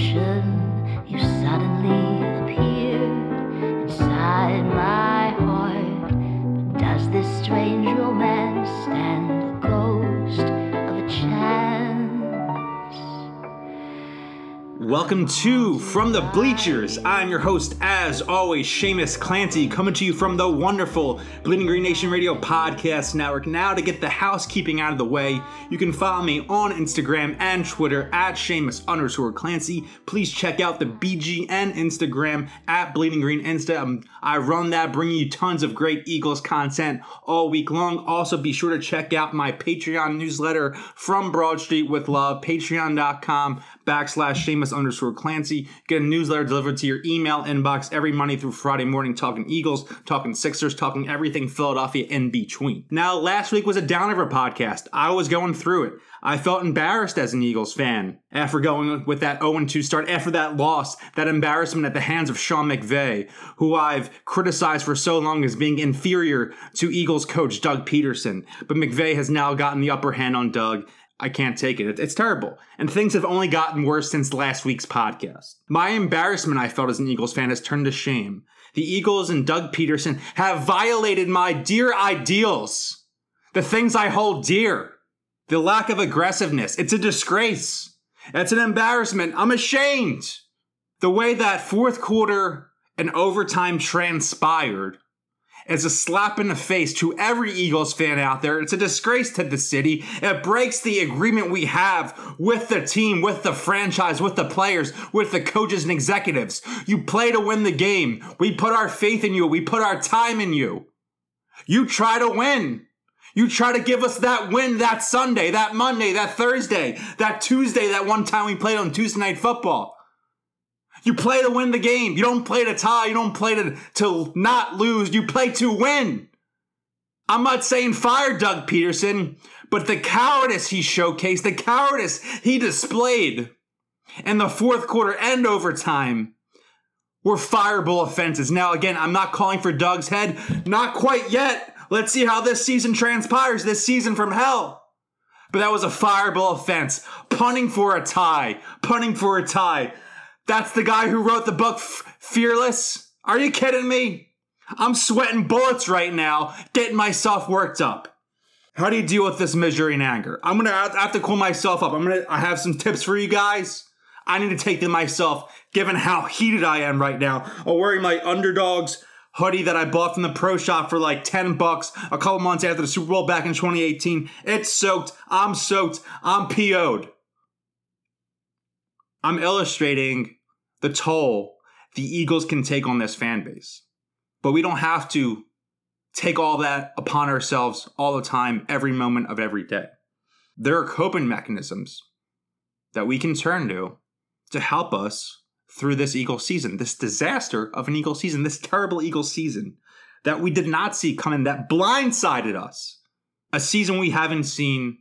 深？Welcome to From the Bleachers. I'm your host, as always, Shamus Clancy, coming to you from the wonderful Bleeding Green Nation Radio Podcast Network. Now, to get the housekeeping out of the way, you can follow me on Instagram and Twitter at Shamus underscore Clancy. Please check out the BGN Instagram at Bleeding Green Insta. Um, I run that, bringing you tons of great Eagles content all week long. Also, be sure to check out my Patreon newsletter from Broad Street with Love, patreon.com backslash Shamus underscore Clancy. Get a newsletter delivered to your email inbox every Monday through Friday morning, talking Eagles, talking Sixers, talking everything Philadelphia in between. Now, last week was a downer podcast. I was going through it. I felt embarrassed as an Eagles fan after going with that 0 2 start, after that loss, that embarrassment at the hands of Sean McVay, who I've criticized for so long as being inferior to Eagles coach Doug Pederson. But McVay has now gotten the upper hand on Doug. I can't take it. It's terrible. And things have only gotten worse since last week's podcast. My embarrassment I felt as an Eagles fan has turned to shame. The Eagles and Doug Pederson have violated my dear ideals, the things I hold dear. The lack of aggressiveness. It's a disgrace. It's an embarrassment. I'm ashamed. The way that fourth quarter and overtime transpired is a slap in the face to every Eagles fan out there. It's a disgrace to the city. It breaks the agreement we have with the team, with the franchise, with the players, with the coaches and executives. You play to win the game. We put our faith in you. We put our time in you. You try to win. You try to give us that win that Sunday, that Monday, that Thursday, that Tuesday, that one time we played on Tuesday Night Football. You play to win the game. You don't play to tie. You don't play to, to not lose. You play to win. I'm not saying fire Doug Pederson, but the cowardice he showcased, the cowardice he displayed in the fourth quarter and overtime were fireable offenses. Now, again, I'm not calling for Doug's head. Not quite yet. Let's see how this season transpires, this season from hell. But that was a fireable offense. Punting for a tie. Punting for a tie. That's the guy who wrote the book F- Fearless. Are you kidding me? I'm sweating bullets right now, getting myself worked up. How do you deal with this misery and anger? I'm gonna I have to cool myself up. I'm gonna I have some tips for you guys. I need to take them myself, given how heated I am right now. I'm wearing my underdogs hoodie that I bought from the pro shop for like 10 bucks a couple months after the Super Bowl back in 2018. It's soaked. I'm soaked. I'm PO'd. I'm illustrating the toll the Eagles can take on this fan base. But we don't have to take all that upon ourselves all the time, every moment of every day. There are coping mechanisms that we can turn to to help us through this Eagle season, this disaster of an Eagle season, this terrible Eagle season that we did not see coming, that blindsided us. A season we haven't seen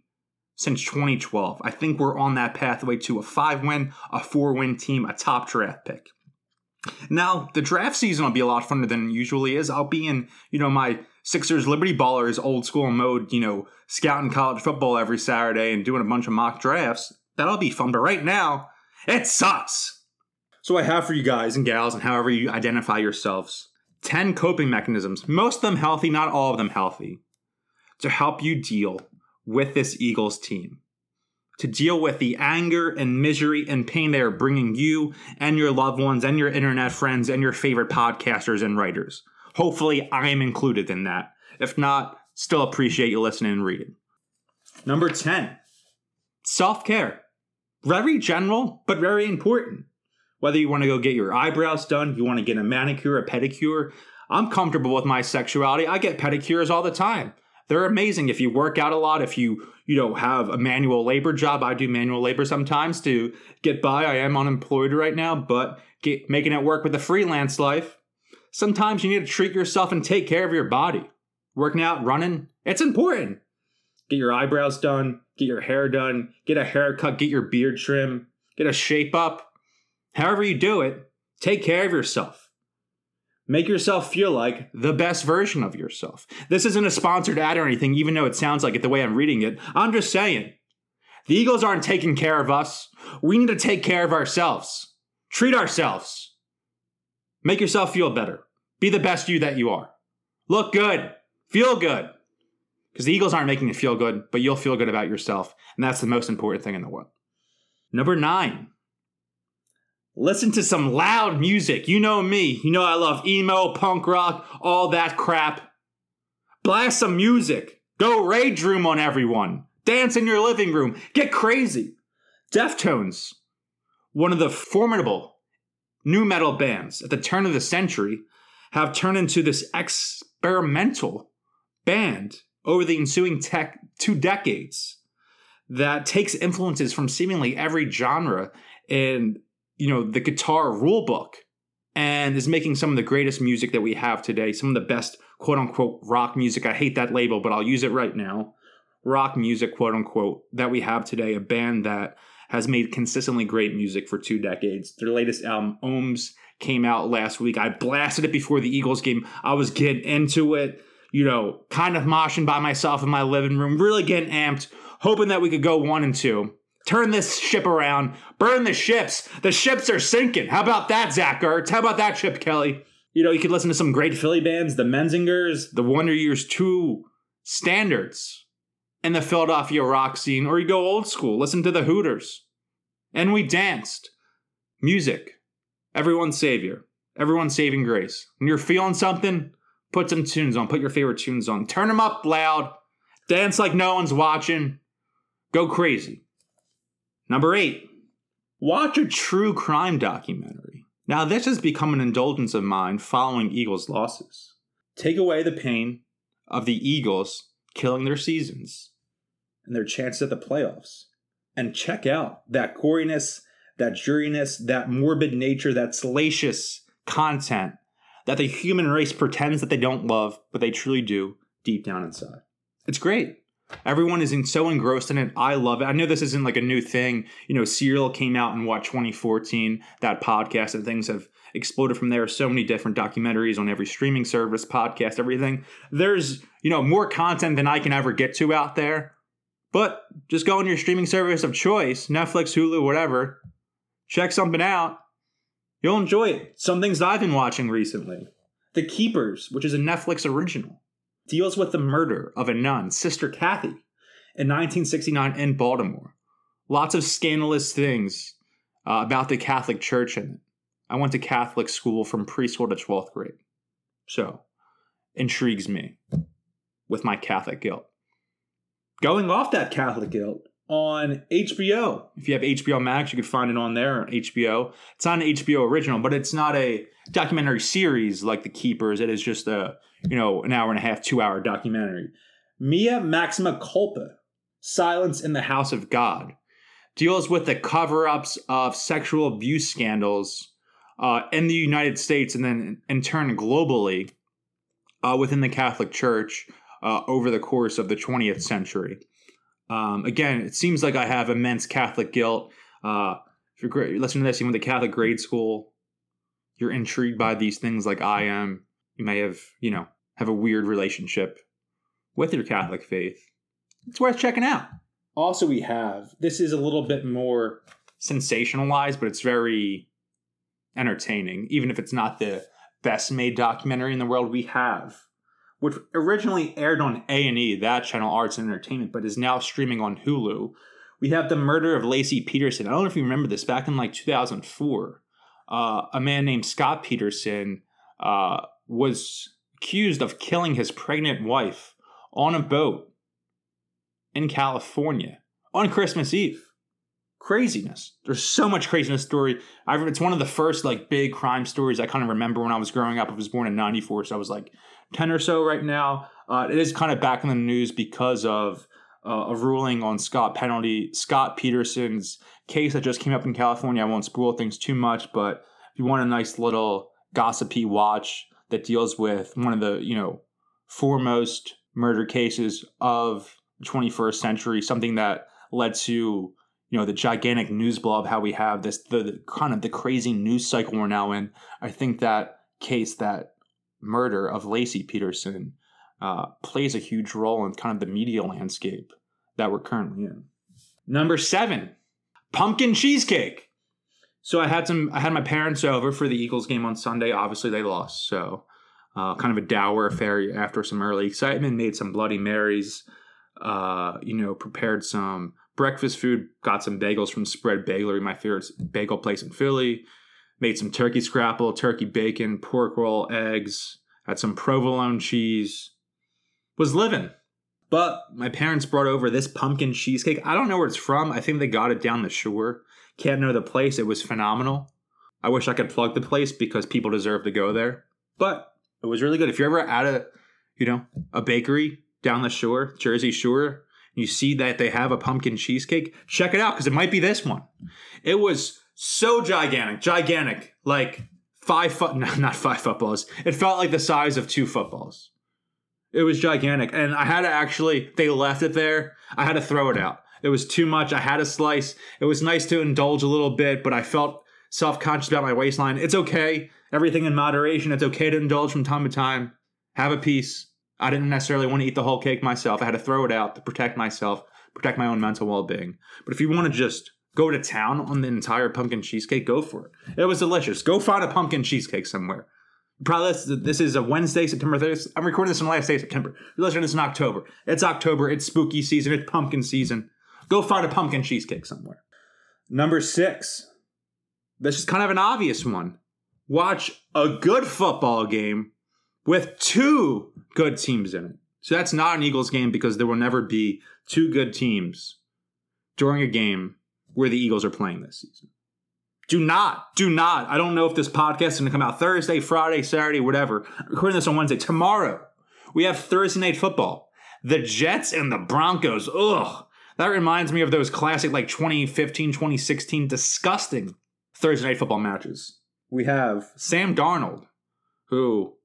since 2012. I think we're on that pathway to a five win, a four win team, a top draft pick. Now, the draft season will be a lot funner than it usually is. I'll be in, you know, my Sixers Liberty Ballers old school mode, you know, scouting college football every Saturday and doing a bunch of mock drafts. That'll be fun. But right now, it sucks. So I have for you guys and gals, and however you identify yourselves, 10 coping mechanisms, most of them healthy, not all of them healthy, to help you deal with this Eagles team. To deal with the anger and misery and pain they are bringing you and your loved ones and your internet friends and your favorite podcasters and writers. Hopefully, I'm included in that. If not, still appreciate you listening and reading. Number 10, self care. Very general, but very important. Whether you want to go get your eyebrows done, you want to get a manicure, a pedicure. I'm comfortable with my sexuality. I get pedicures all the time. They're amazing if you work out a lot, if you, you know, have a manual labor job. I do manual labor sometimes to get by. I am unemployed right now, but get, making it work with the freelance life. Sometimes you need to treat yourself and take care of your body. Working out, running, it's important. Get your eyebrows done, get your hair done, get a haircut, get your beard trim, get a shape up. However, you do it, take care of yourself. Make yourself feel like the best version of yourself. This isn't a sponsored ad or anything, even though it sounds like it the way I'm reading it. I'm just saying, the Eagles aren't taking care of us. We need to take care of ourselves. Treat ourselves. Make yourself feel better. Be the best you that you are. Look good. Feel good. Because the Eagles aren't making you feel good, but you'll feel good about yourself. And that's the most important thing in the world. Number nine, listen to some loud music. You know me. You know I love emo, punk rock, all that crap. Blast some music. Go rage room on everyone. Dance in your living room. Get crazy. Deftones, one of the formidable nu metal bands at the turn of the century, have turned into this experimental band over the ensuing tech two decades that takes influences from seemingly every genre in you know the guitar rule book and is making some of the greatest music that we have today some of the best quote unquote rock music. I hate that label but i'll use it right now. Rock music quote unquote that we have today a band that has made consistently great music for two decades. Their latest album ohms came out last week. I blasted it before the eagles game. I was getting into it you know, kind of moshing by myself in my living room, really getting amped, hoping that we could go one and two. Turn this ship around, burn the ships. The ships are sinking. How about that, Zach Ertz? How about that, Chip Kelly? You know, you could listen to some great Philly bands, the Menzingers, the Wonder Years 2 standards in the Philadelphia rock scene, or you go old school, listen to the Hooters. And we danced. Music. Everyone's savior. Everyone's saving grace. When you're feeling something, Put some tunes on. Put your favorite tunes on. Turn them up loud. Dance like no one's watching. Go crazy. Number eight, watch a true crime documentary. Now, this has become an indulgence of mine following Eagles' losses. Take away the pain of the Eagles killing their seasons and their chance at the playoffs. And check out that goriness, that dreariness, that morbid nature, that salacious content that the human race pretends that they don't love, but they truly do deep down inside. It's great. Everyone is in, so engrossed in it. I love it. I know this isn't like a new thing. You know, Serial came out in what 2014. That podcast and things have exploded from there. So many different documentaries on every streaming service, podcast, everything. There's you know more content than I can ever get to out there. But just go on your streaming service of choice, Netflix, Hulu, whatever. Check something out. You'll enjoy it. Some things I've been watching recently. The Keepers, which is a Netflix original, deals with the murder of a nun, Sister Kathy, in 1969 in Baltimore. Lots of scandalous things uh, about the Catholic Church in it. I went to Catholic school from preschool to 12th grade. So, intrigues me with my Catholic guilt. Going off that Catholic guilt, on HBO. If you have HBO Max, you could find it on there on HBO. It's not an HBO original, but it's not a documentary series like The Keepers. It is just a, you know, an hour and a half, two hour documentary. Mea Maxima Culpa, Silence in the House of God, deals with the cover ups of sexual abuse scandals uh, in the United States and then in turn globally uh, within the Catholic Church uh, over the course of the 20th century. Um, again, it seems like I have immense Catholic guilt. Uh, if you're listening to this, you went to Catholic grade school, you're intrigued by these things like I am. You may have, you know, have a weird relationship with your Catholic faith. It's worth checking out. Also, we have this is a little bit more sensationalized, but it's very entertaining, even if it's not the best made documentary in the world. We have which originally aired on A&E, that channel Arts and Entertainment, but is now streaming on Hulu. We have the murder of Laci Peterson. I don't know if you remember this back in like 2004. Uh, a man named Scott Peterson uh, was accused of killing his pregnant wife on a boat in California on Christmas Eve. Craziness. There's so much craziness story. I it's one of the first like big crime stories I kind of remember when I was growing up. I was born in '94, so I was like 10 or so right now. Uh, it is kind of back in the news because of uh, a ruling on Scott penalty Scott Peterson's case that just came up in California. I won't spoil things too much, but if you want a nice little gossipy watch that deals with one of the you know foremost murder cases of the 21st century, something that led to you know the gigantic news blow of how we have this the, the, kind of the crazy news cycle we're now in i think that case that murder of laci peterson uh, plays a huge role in kind of the media landscape that we're currently in. Number seven pumpkin cheesecake. So i had some i had my parents over for the eagles game on sunday. Obviously they lost so uh, kind of a dour affair after some early excitement made some bloody marys uh, you know prepared some breakfast food. Got some bagels from Spread Bagelry, my favorite bagel place in Philly. Made some turkey scrapple, turkey bacon, pork roll, eggs. Had some provolone cheese. Was living. But my parents brought over this pumpkin cheesecake. I don't know where it's from. I think they got it down the shore. Can't know the place. It was phenomenal. I wish I could plug the place because people deserve to go there. But it was really good. If you're ever at a, you know, a bakery down the shore, Jersey Shore, you see that they have a pumpkin cheesecake, check it out because it might be this one. It was so gigantic, gigantic, like five foot, no, not five footballs. It felt like the size of two footballs. It was gigantic. And I had to actually, they left it there. I had to throw it out. It was too much. I had a slice. It was nice to indulge a little bit, but I felt self conscious about my waistline. It's okay. Everything in moderation. It's okay to indulge from time to time. Have a piece. I didn't necessarily want to eat the whole cake myself. I had to throw it out to protect myself, protect my own mental well being. But if you want to just go to town on the entire pumpkin cheesecake, go for it. It was delicious. Go find a pumpkin cheesecake somewhere. Probably this, this is a Wednesday, September 30th. I'm recording this on the last day of September. You're listening this in October. It's October. It's spooky season. It's pumpkin season. Go find a pumpkin cheesecake somewhere. Number six. This is kind of an obvious one. Watch a good football game with two good teams in it. So that's not an Eagles game because there will never be two good teams during a game where the Eagles are playing this season. Do not, do not. I don't know if this podcast is going to come out Thursday, Friday, Saturday, whatever. I'm recording this on Wednesday. Tomorrow, we have Thursday night football. The Jets and the Broncos. Ugh. That reminds me of those classic, like 2015, 2016, disgusting Thursday night football matches. We have Sam Darnold, who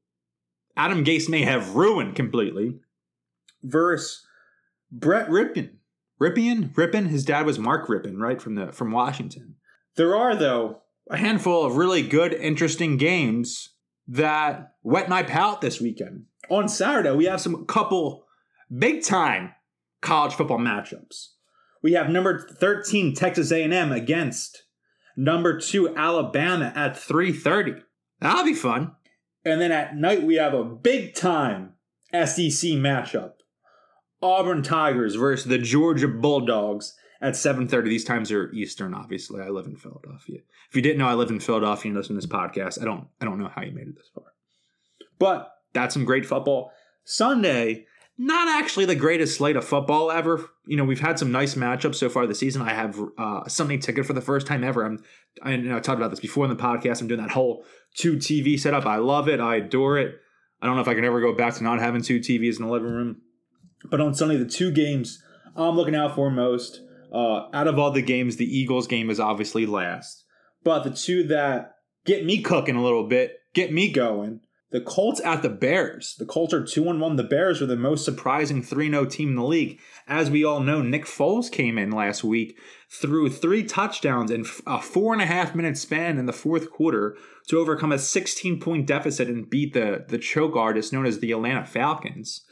Adam Gase may have ruined completely, versus Brett Rypien. Rypien? Rypien? His dad was Mark Rypien, right? From the from Washington. There are, though, a handful of really good, interesting games that wet my palate this weekend. On Saturday, we have some couple big time college football matchups. We have number 13 Texas A&M against number 2 Alabama at 3:30. That'll be fun. And then at night, we have a big time SEC matchup. Auburn Tigers versus the Georgia Bulldogs at 7.30 these times are eastern obviously. I live in philadelphia. If you didn't know i live in philadelphia and listen to this podcast. I don't i don't know how you made it this far. But that's some great football. Sunday not actually the greatest slate of football ever. You know we've had some nice matchups so far this season. I have uh, sunday ticket for the first time ever. I'm i you know i talked about this before in the podcast. I'm doing that whole two tv setup. I love it. I adore it. I don't know if i can ever go back to not having two tvs in the living room. But on sunday the two games i'm looking out for most uh, out of all the games, the Eagles game is obviously last. But the two that get me cooking a little bit, get me going, the Colts at the Bears. The Colts are 2 1. The Bears are the most surprising 3 0 team in the league. As we all know, Nick Foles came in last week, threw three touchdowns in a four and a half minute span in the fourth quarter to overcome a 16 point deficit and beat the, the choke artist known as the Atlanta Falcons.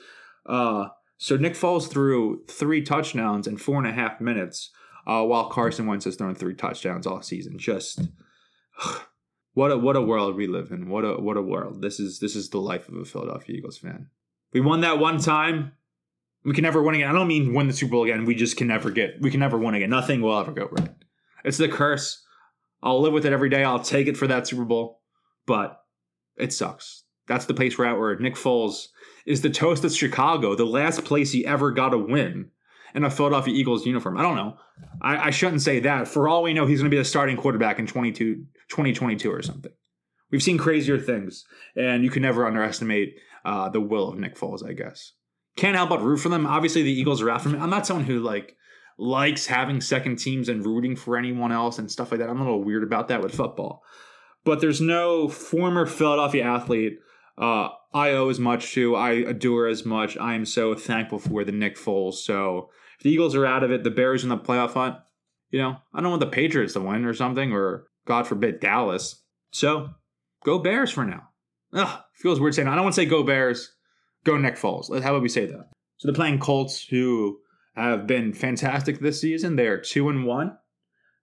Uh, so Nick Foles threw three touchdowns in four and a half minutes, uh, while Carson Wentz has thrown three touchdowns all season. Just what a what a world we live in. What a what a world. This is this is the life of a Philadelphia Eagles fan. We won that one time. We can never win again. I don't mean win the Super Bowl again. We just can never get. We can never win again. Nothing will ever go right. It's the curse. I'll live with it every day. I'll take it for that Super Bowl, but it sucks. That's the place we're at where Nick Foles is the toast of Chicago, the last place he ever got a win. in a Philadelphia Eagles uniform. I don't know. I, I shouldn't say that. For all we know, he's going to be the starting quarterback in 22, 2022 or something. We've seen crazier things, and you can never underestimate uh, the will of Nick Foles, I guess. Can't help but root for them. Obviously, the Eagles are after me. I'm not someone who like likes having second teams and rooting for anyone else and stuff like that. I'm a little weird about that with football. But there's no former Philadelphia athlete uh, I owe as much to, I adore as much. I am so thankful for the Nick Foles. So if the Eagles are out of it, the Bears in the playoff hunt, you know, I don't want the Patriots to win or something, or God forbid, Dallas. So go Bears for now. Ugh, feels weird saying I don't want to say go Bears, go Nick Foles. How about we say that? So they're playing Colts, who have been fantastic this season. They are two and one,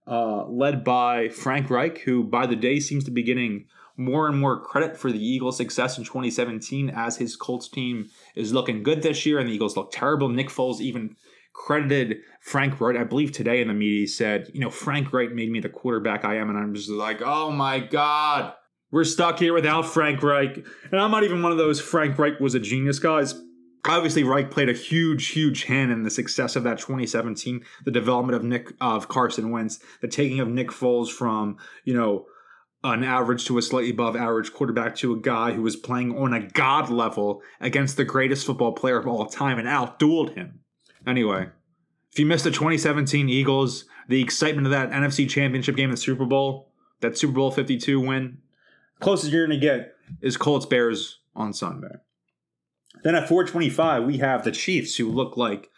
uh, led by Frank Reich, who by the day seems to be getting more and more credit for the Eagles' success in 2017 as his Colts team is looking good this year, and the Eagles look terrible. Nick Foles even credited Frank Reich, I believe today in the media, he said, you know, Frank Reich made me the quarterback I am, and I'm just like, oh my God. We're stuck here without Frank Reich. And I'm not even one of those Frank Reich was a genius guys obviously Reich played a huge, huge hand in the success of that 2017, the development of Nick of Carson Wentz, the taking of Nick Foles from you know an average to a slightly above average quarterback to a guy who was playing on a god level against the greatest football player of all time and outdueled him. Anyway, if you missed the 2017 Eagles, the excitement of that NFC Championship game, the Super Bowl, that Super Bowl 52 win, closest you're going to get is Colts Bears on Sunday. Then at 425, we have the Chiefs, who look like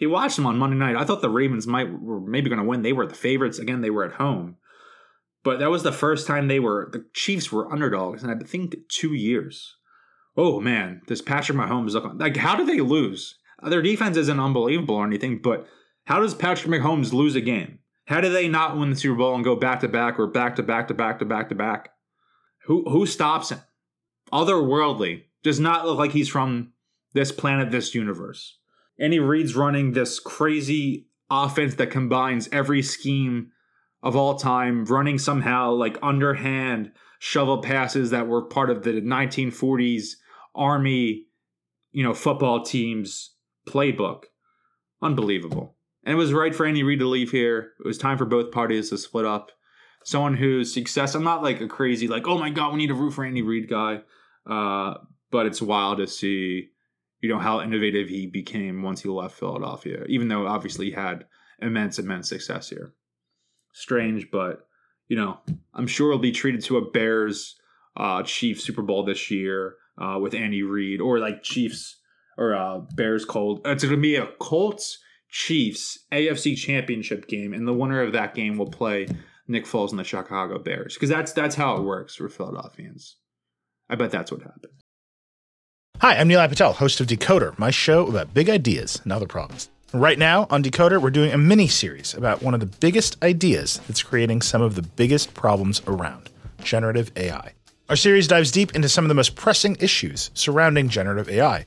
if you watch them on Monday night, I thought the Ravens might were maybe going to win. They were the favorites again. They were at home, but that was the first time they were the Chiefs were underdogs, and I think two years. Oh man, this Patrick Mahomes look like how did they lose? Their defense isn't unbelievable or anything, but how does Patrick Mahomes lose a game? How do they not win the Super Bowl and go back to back or back to back to back to back to back? Who who stops him? Otherworldly does not look like he's from this planet, this universe. Andy Reid's running this crazy offense that combines every scheme of all time, running somehow like underhand shovel passes that were part of the 1940s Army, you know, football team's playbook. Unbelievable. And it was right for Andy Reid to leave here. It was time for both parties to split up. Someone whose success, I'm not like a crazy, like, oh my God, we need a root for Andy Reid guy. Uh, but it's wild to see, you know, how innovative he became once he left Philadelphia, even though obviously he had immense, immense success here. Strange, but you know, I'm sure he'll be treated to a Bears uh, Chiefs Super Bowl this year uh, with Andy Reid, or like Chiefs or uh, Bears Cold. It's going to be a Colts Chiefs AFC Championship game, and the winner of that game will play Nick Foles and the Chicago Bears because that's that's how it works for Philadelphians. I bet that's what happened. Hi, I'm Nilay Patel, host of Decoder, my show about big ideas and other problems. Right now on Decoder, we're doing a mini series about one of the biggest ideas that's creating some of the biggest problems around generative AI. Our series dives deep into some of the most pressing issues surrounding generative AI,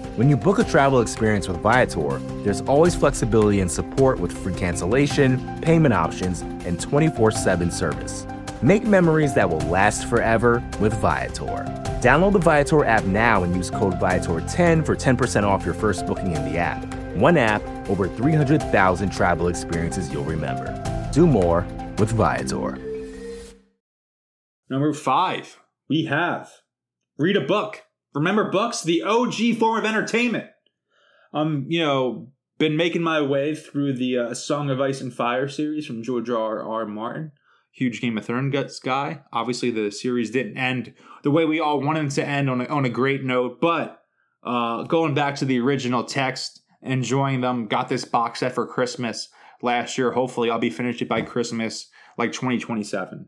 When you book a travel experience with Viator, there's always flexibility and support with free cancellation, payment options, and 24 7 service. Make memories that will last forever with Viator. Download the Viator app now and use code Viator10 for 10% off your first booking in the app. One app, over 300,000 travel experiences you'll remember. Do more with Viator. Number five, we have read a book. Remember books, the OG form of entertainment. Um, you know, been making my way through the uh, Song of Ice and Fire series from George R. R. Martin. Huge Game of Thrones guy. Obviously, the series didn't end the way we all wanted it to end on a, on a great note, but uh, going back to the original text, enjoying them. Got this box set for Christmas last year. Hopefully, I'll be finished it by Christmas, like 2027.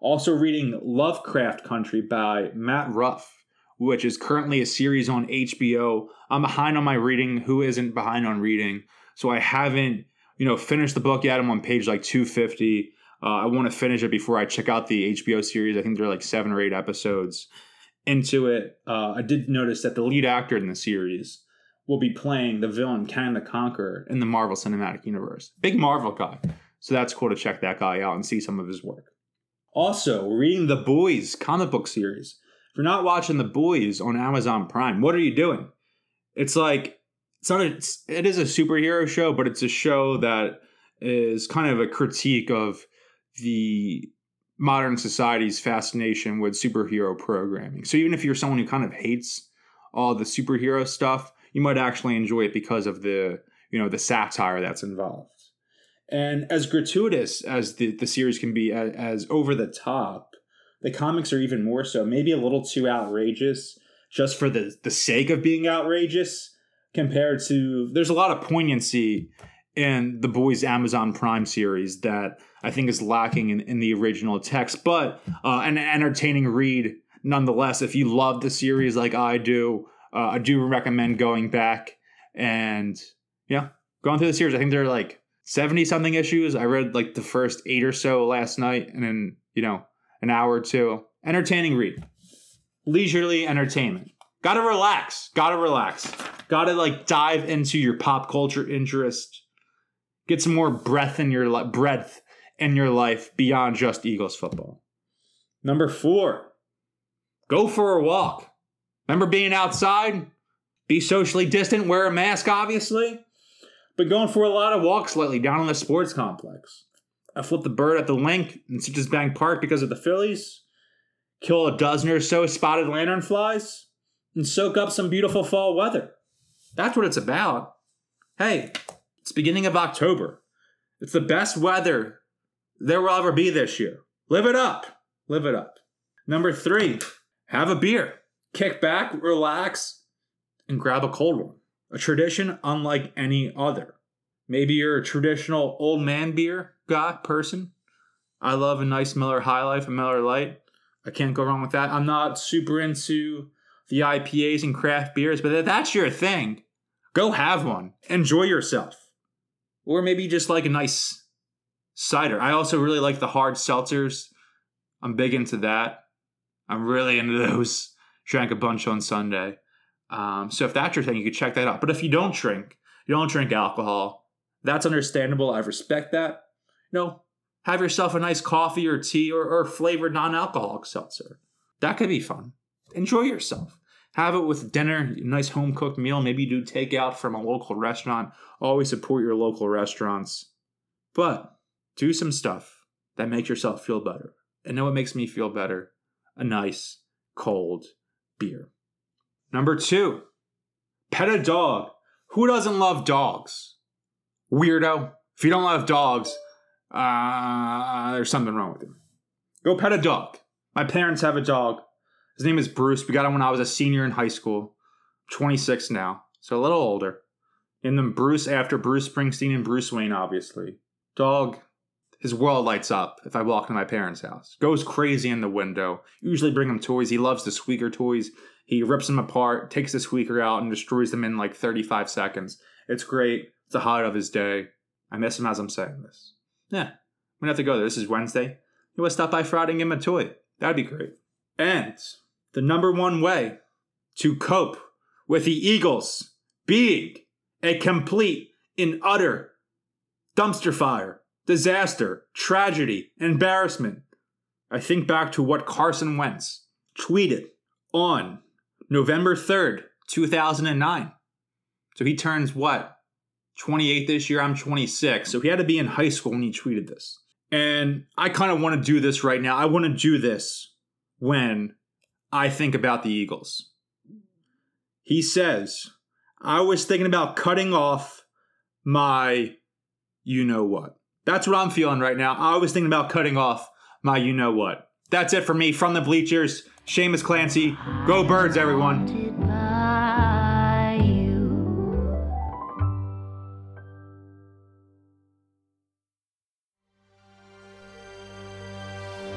Also, reading Lovecraft Country by Matt Ruff which is currently a series on HBO. I'm behind on my reading. Who isn't behind on reading? So I haven't, you know, finished the book yet. I'm on page like 250. Uh, I want to finish it before I check out the HBO series. I think there are like seven or eight episodes into it. Uh, I did notice that the lead actor in the series will be playing the villain Kang the Conqueror in the Marvel Cinematic Universe. Big Marvel guy. So that's cool to check that guy out and see some of his work. Also, reading the Boys comic book series. If you're not watching The Boys on Amazon Prime, what are you doing? It's like it's not a, it's, it is a superhero show, but it's a show that is kind of a critique of the modern society's fascination with superhero programming. So even if you're someone who kind of hates all the superhero stuff, you might actually enjoy it because of the you know the satire that's involved. And as gratuitous as the, the series can be, as, as over the top, the comics are even more so, maybe a little too outrageous just for the, the sake of being outrageous compared to there's a lot of poignancy in the boys amazon prime series that i think is lacking in, in the original text but uh, an entertaining read nonetheless. If you love the series like i do uh, i do recommend going back and yeah going through the series. I think there are like 70 something issues. I read like the first eight or so last night and then you know an hour or two. Entertaining read. Leisurely entertainment. Gotta relax. Gotta relax. Gotta like dive into your pop culture interest. Get some more breath in your li- in your life beyond just Eagles football. Number four, go for a walk. Remember being outside? Be socially distant, wear a mask, obviously. But going for a lot of walks lately down in the sports complex. I flipped the bird at the Linc in Citizens Bank Park because of the Phillies. Kill a dozen or so spotted lanternflies and soak up some beautiful fall weather. That's what it's about. Hey, it's beginning of October. It's the best weather there will ever be this year. Live it up. Live it up. Number three, have a beer. Kick back, relax, and grab a cold one. A tradition unlike any other. Maybe you're a traditional old man beer guy, person. I love a nice Miller High Life, a Miller Lite. I can't go wrong with that. I'm not super into the IPAs and craft beers, but if that's your thing, go have one. Enjoy yourself. Or maybe just like a nice cider. I also really like the hard seltzers. I'm big into that. I'm really into those. Drank a bunch on Sunday. Um, so if that's your thing, you could check that out. But if you don't drink, you don't drink alcohol, that's understandable. I respect that know, have yourself a nice coffee or tea or, or flavored non alcoholic seltzer. That could be fun. Enjoy yourself. Have it with dinner, nice home cooked meal. Maybe you do takeout from a local restaurant. Always support your local restaurants. But do some stuff that makes yourself feel better. And know what makes me feel better? A nice, cold beer. Number two, pet a dog. Who doesn't love dogs? Weirdo. If you don't love dogs, uh, there's something wrong with him. Go pet a dog. My parents have a dog. His name is Bruce. We got him when I was a senior in high school. 26 now, so a little older. And then Bruce after Bruce Springsteen and Bruce Wayne, obviously. Dog, his world lights up if I walk into my parents' house. Goes crazy in the window. Usually bring him toys. He loves the squeaker toys. He rips them apart, takes the squeaker out, and destroys them in like 35 seconds. It's great. It's the highlight of his day. I miss him as I'm saying this. Yeah, I'm gonna have to go there. This is Wednesday. You want to stop by Friday and give toy? That'd be great. And the number one way to cope with the Eagles being a complete and utter dumpster fire, disaster, tragedy, embarrassment. I think back to what Carson Wentz tweeted on November 3rd, 2009. So he turns what? 28 this year. I'm 26. So he had to be in high school when he tweeted this. And I kind of want to do this right now. I want to do this when I think about the Eagles. He says, I was thinking about cutting off my you know what. That's what I'm feeling right now. I was thinking about cutting off my you know what. That's it for me from the bleachers. Shamus Clancy. Go birds, everyone.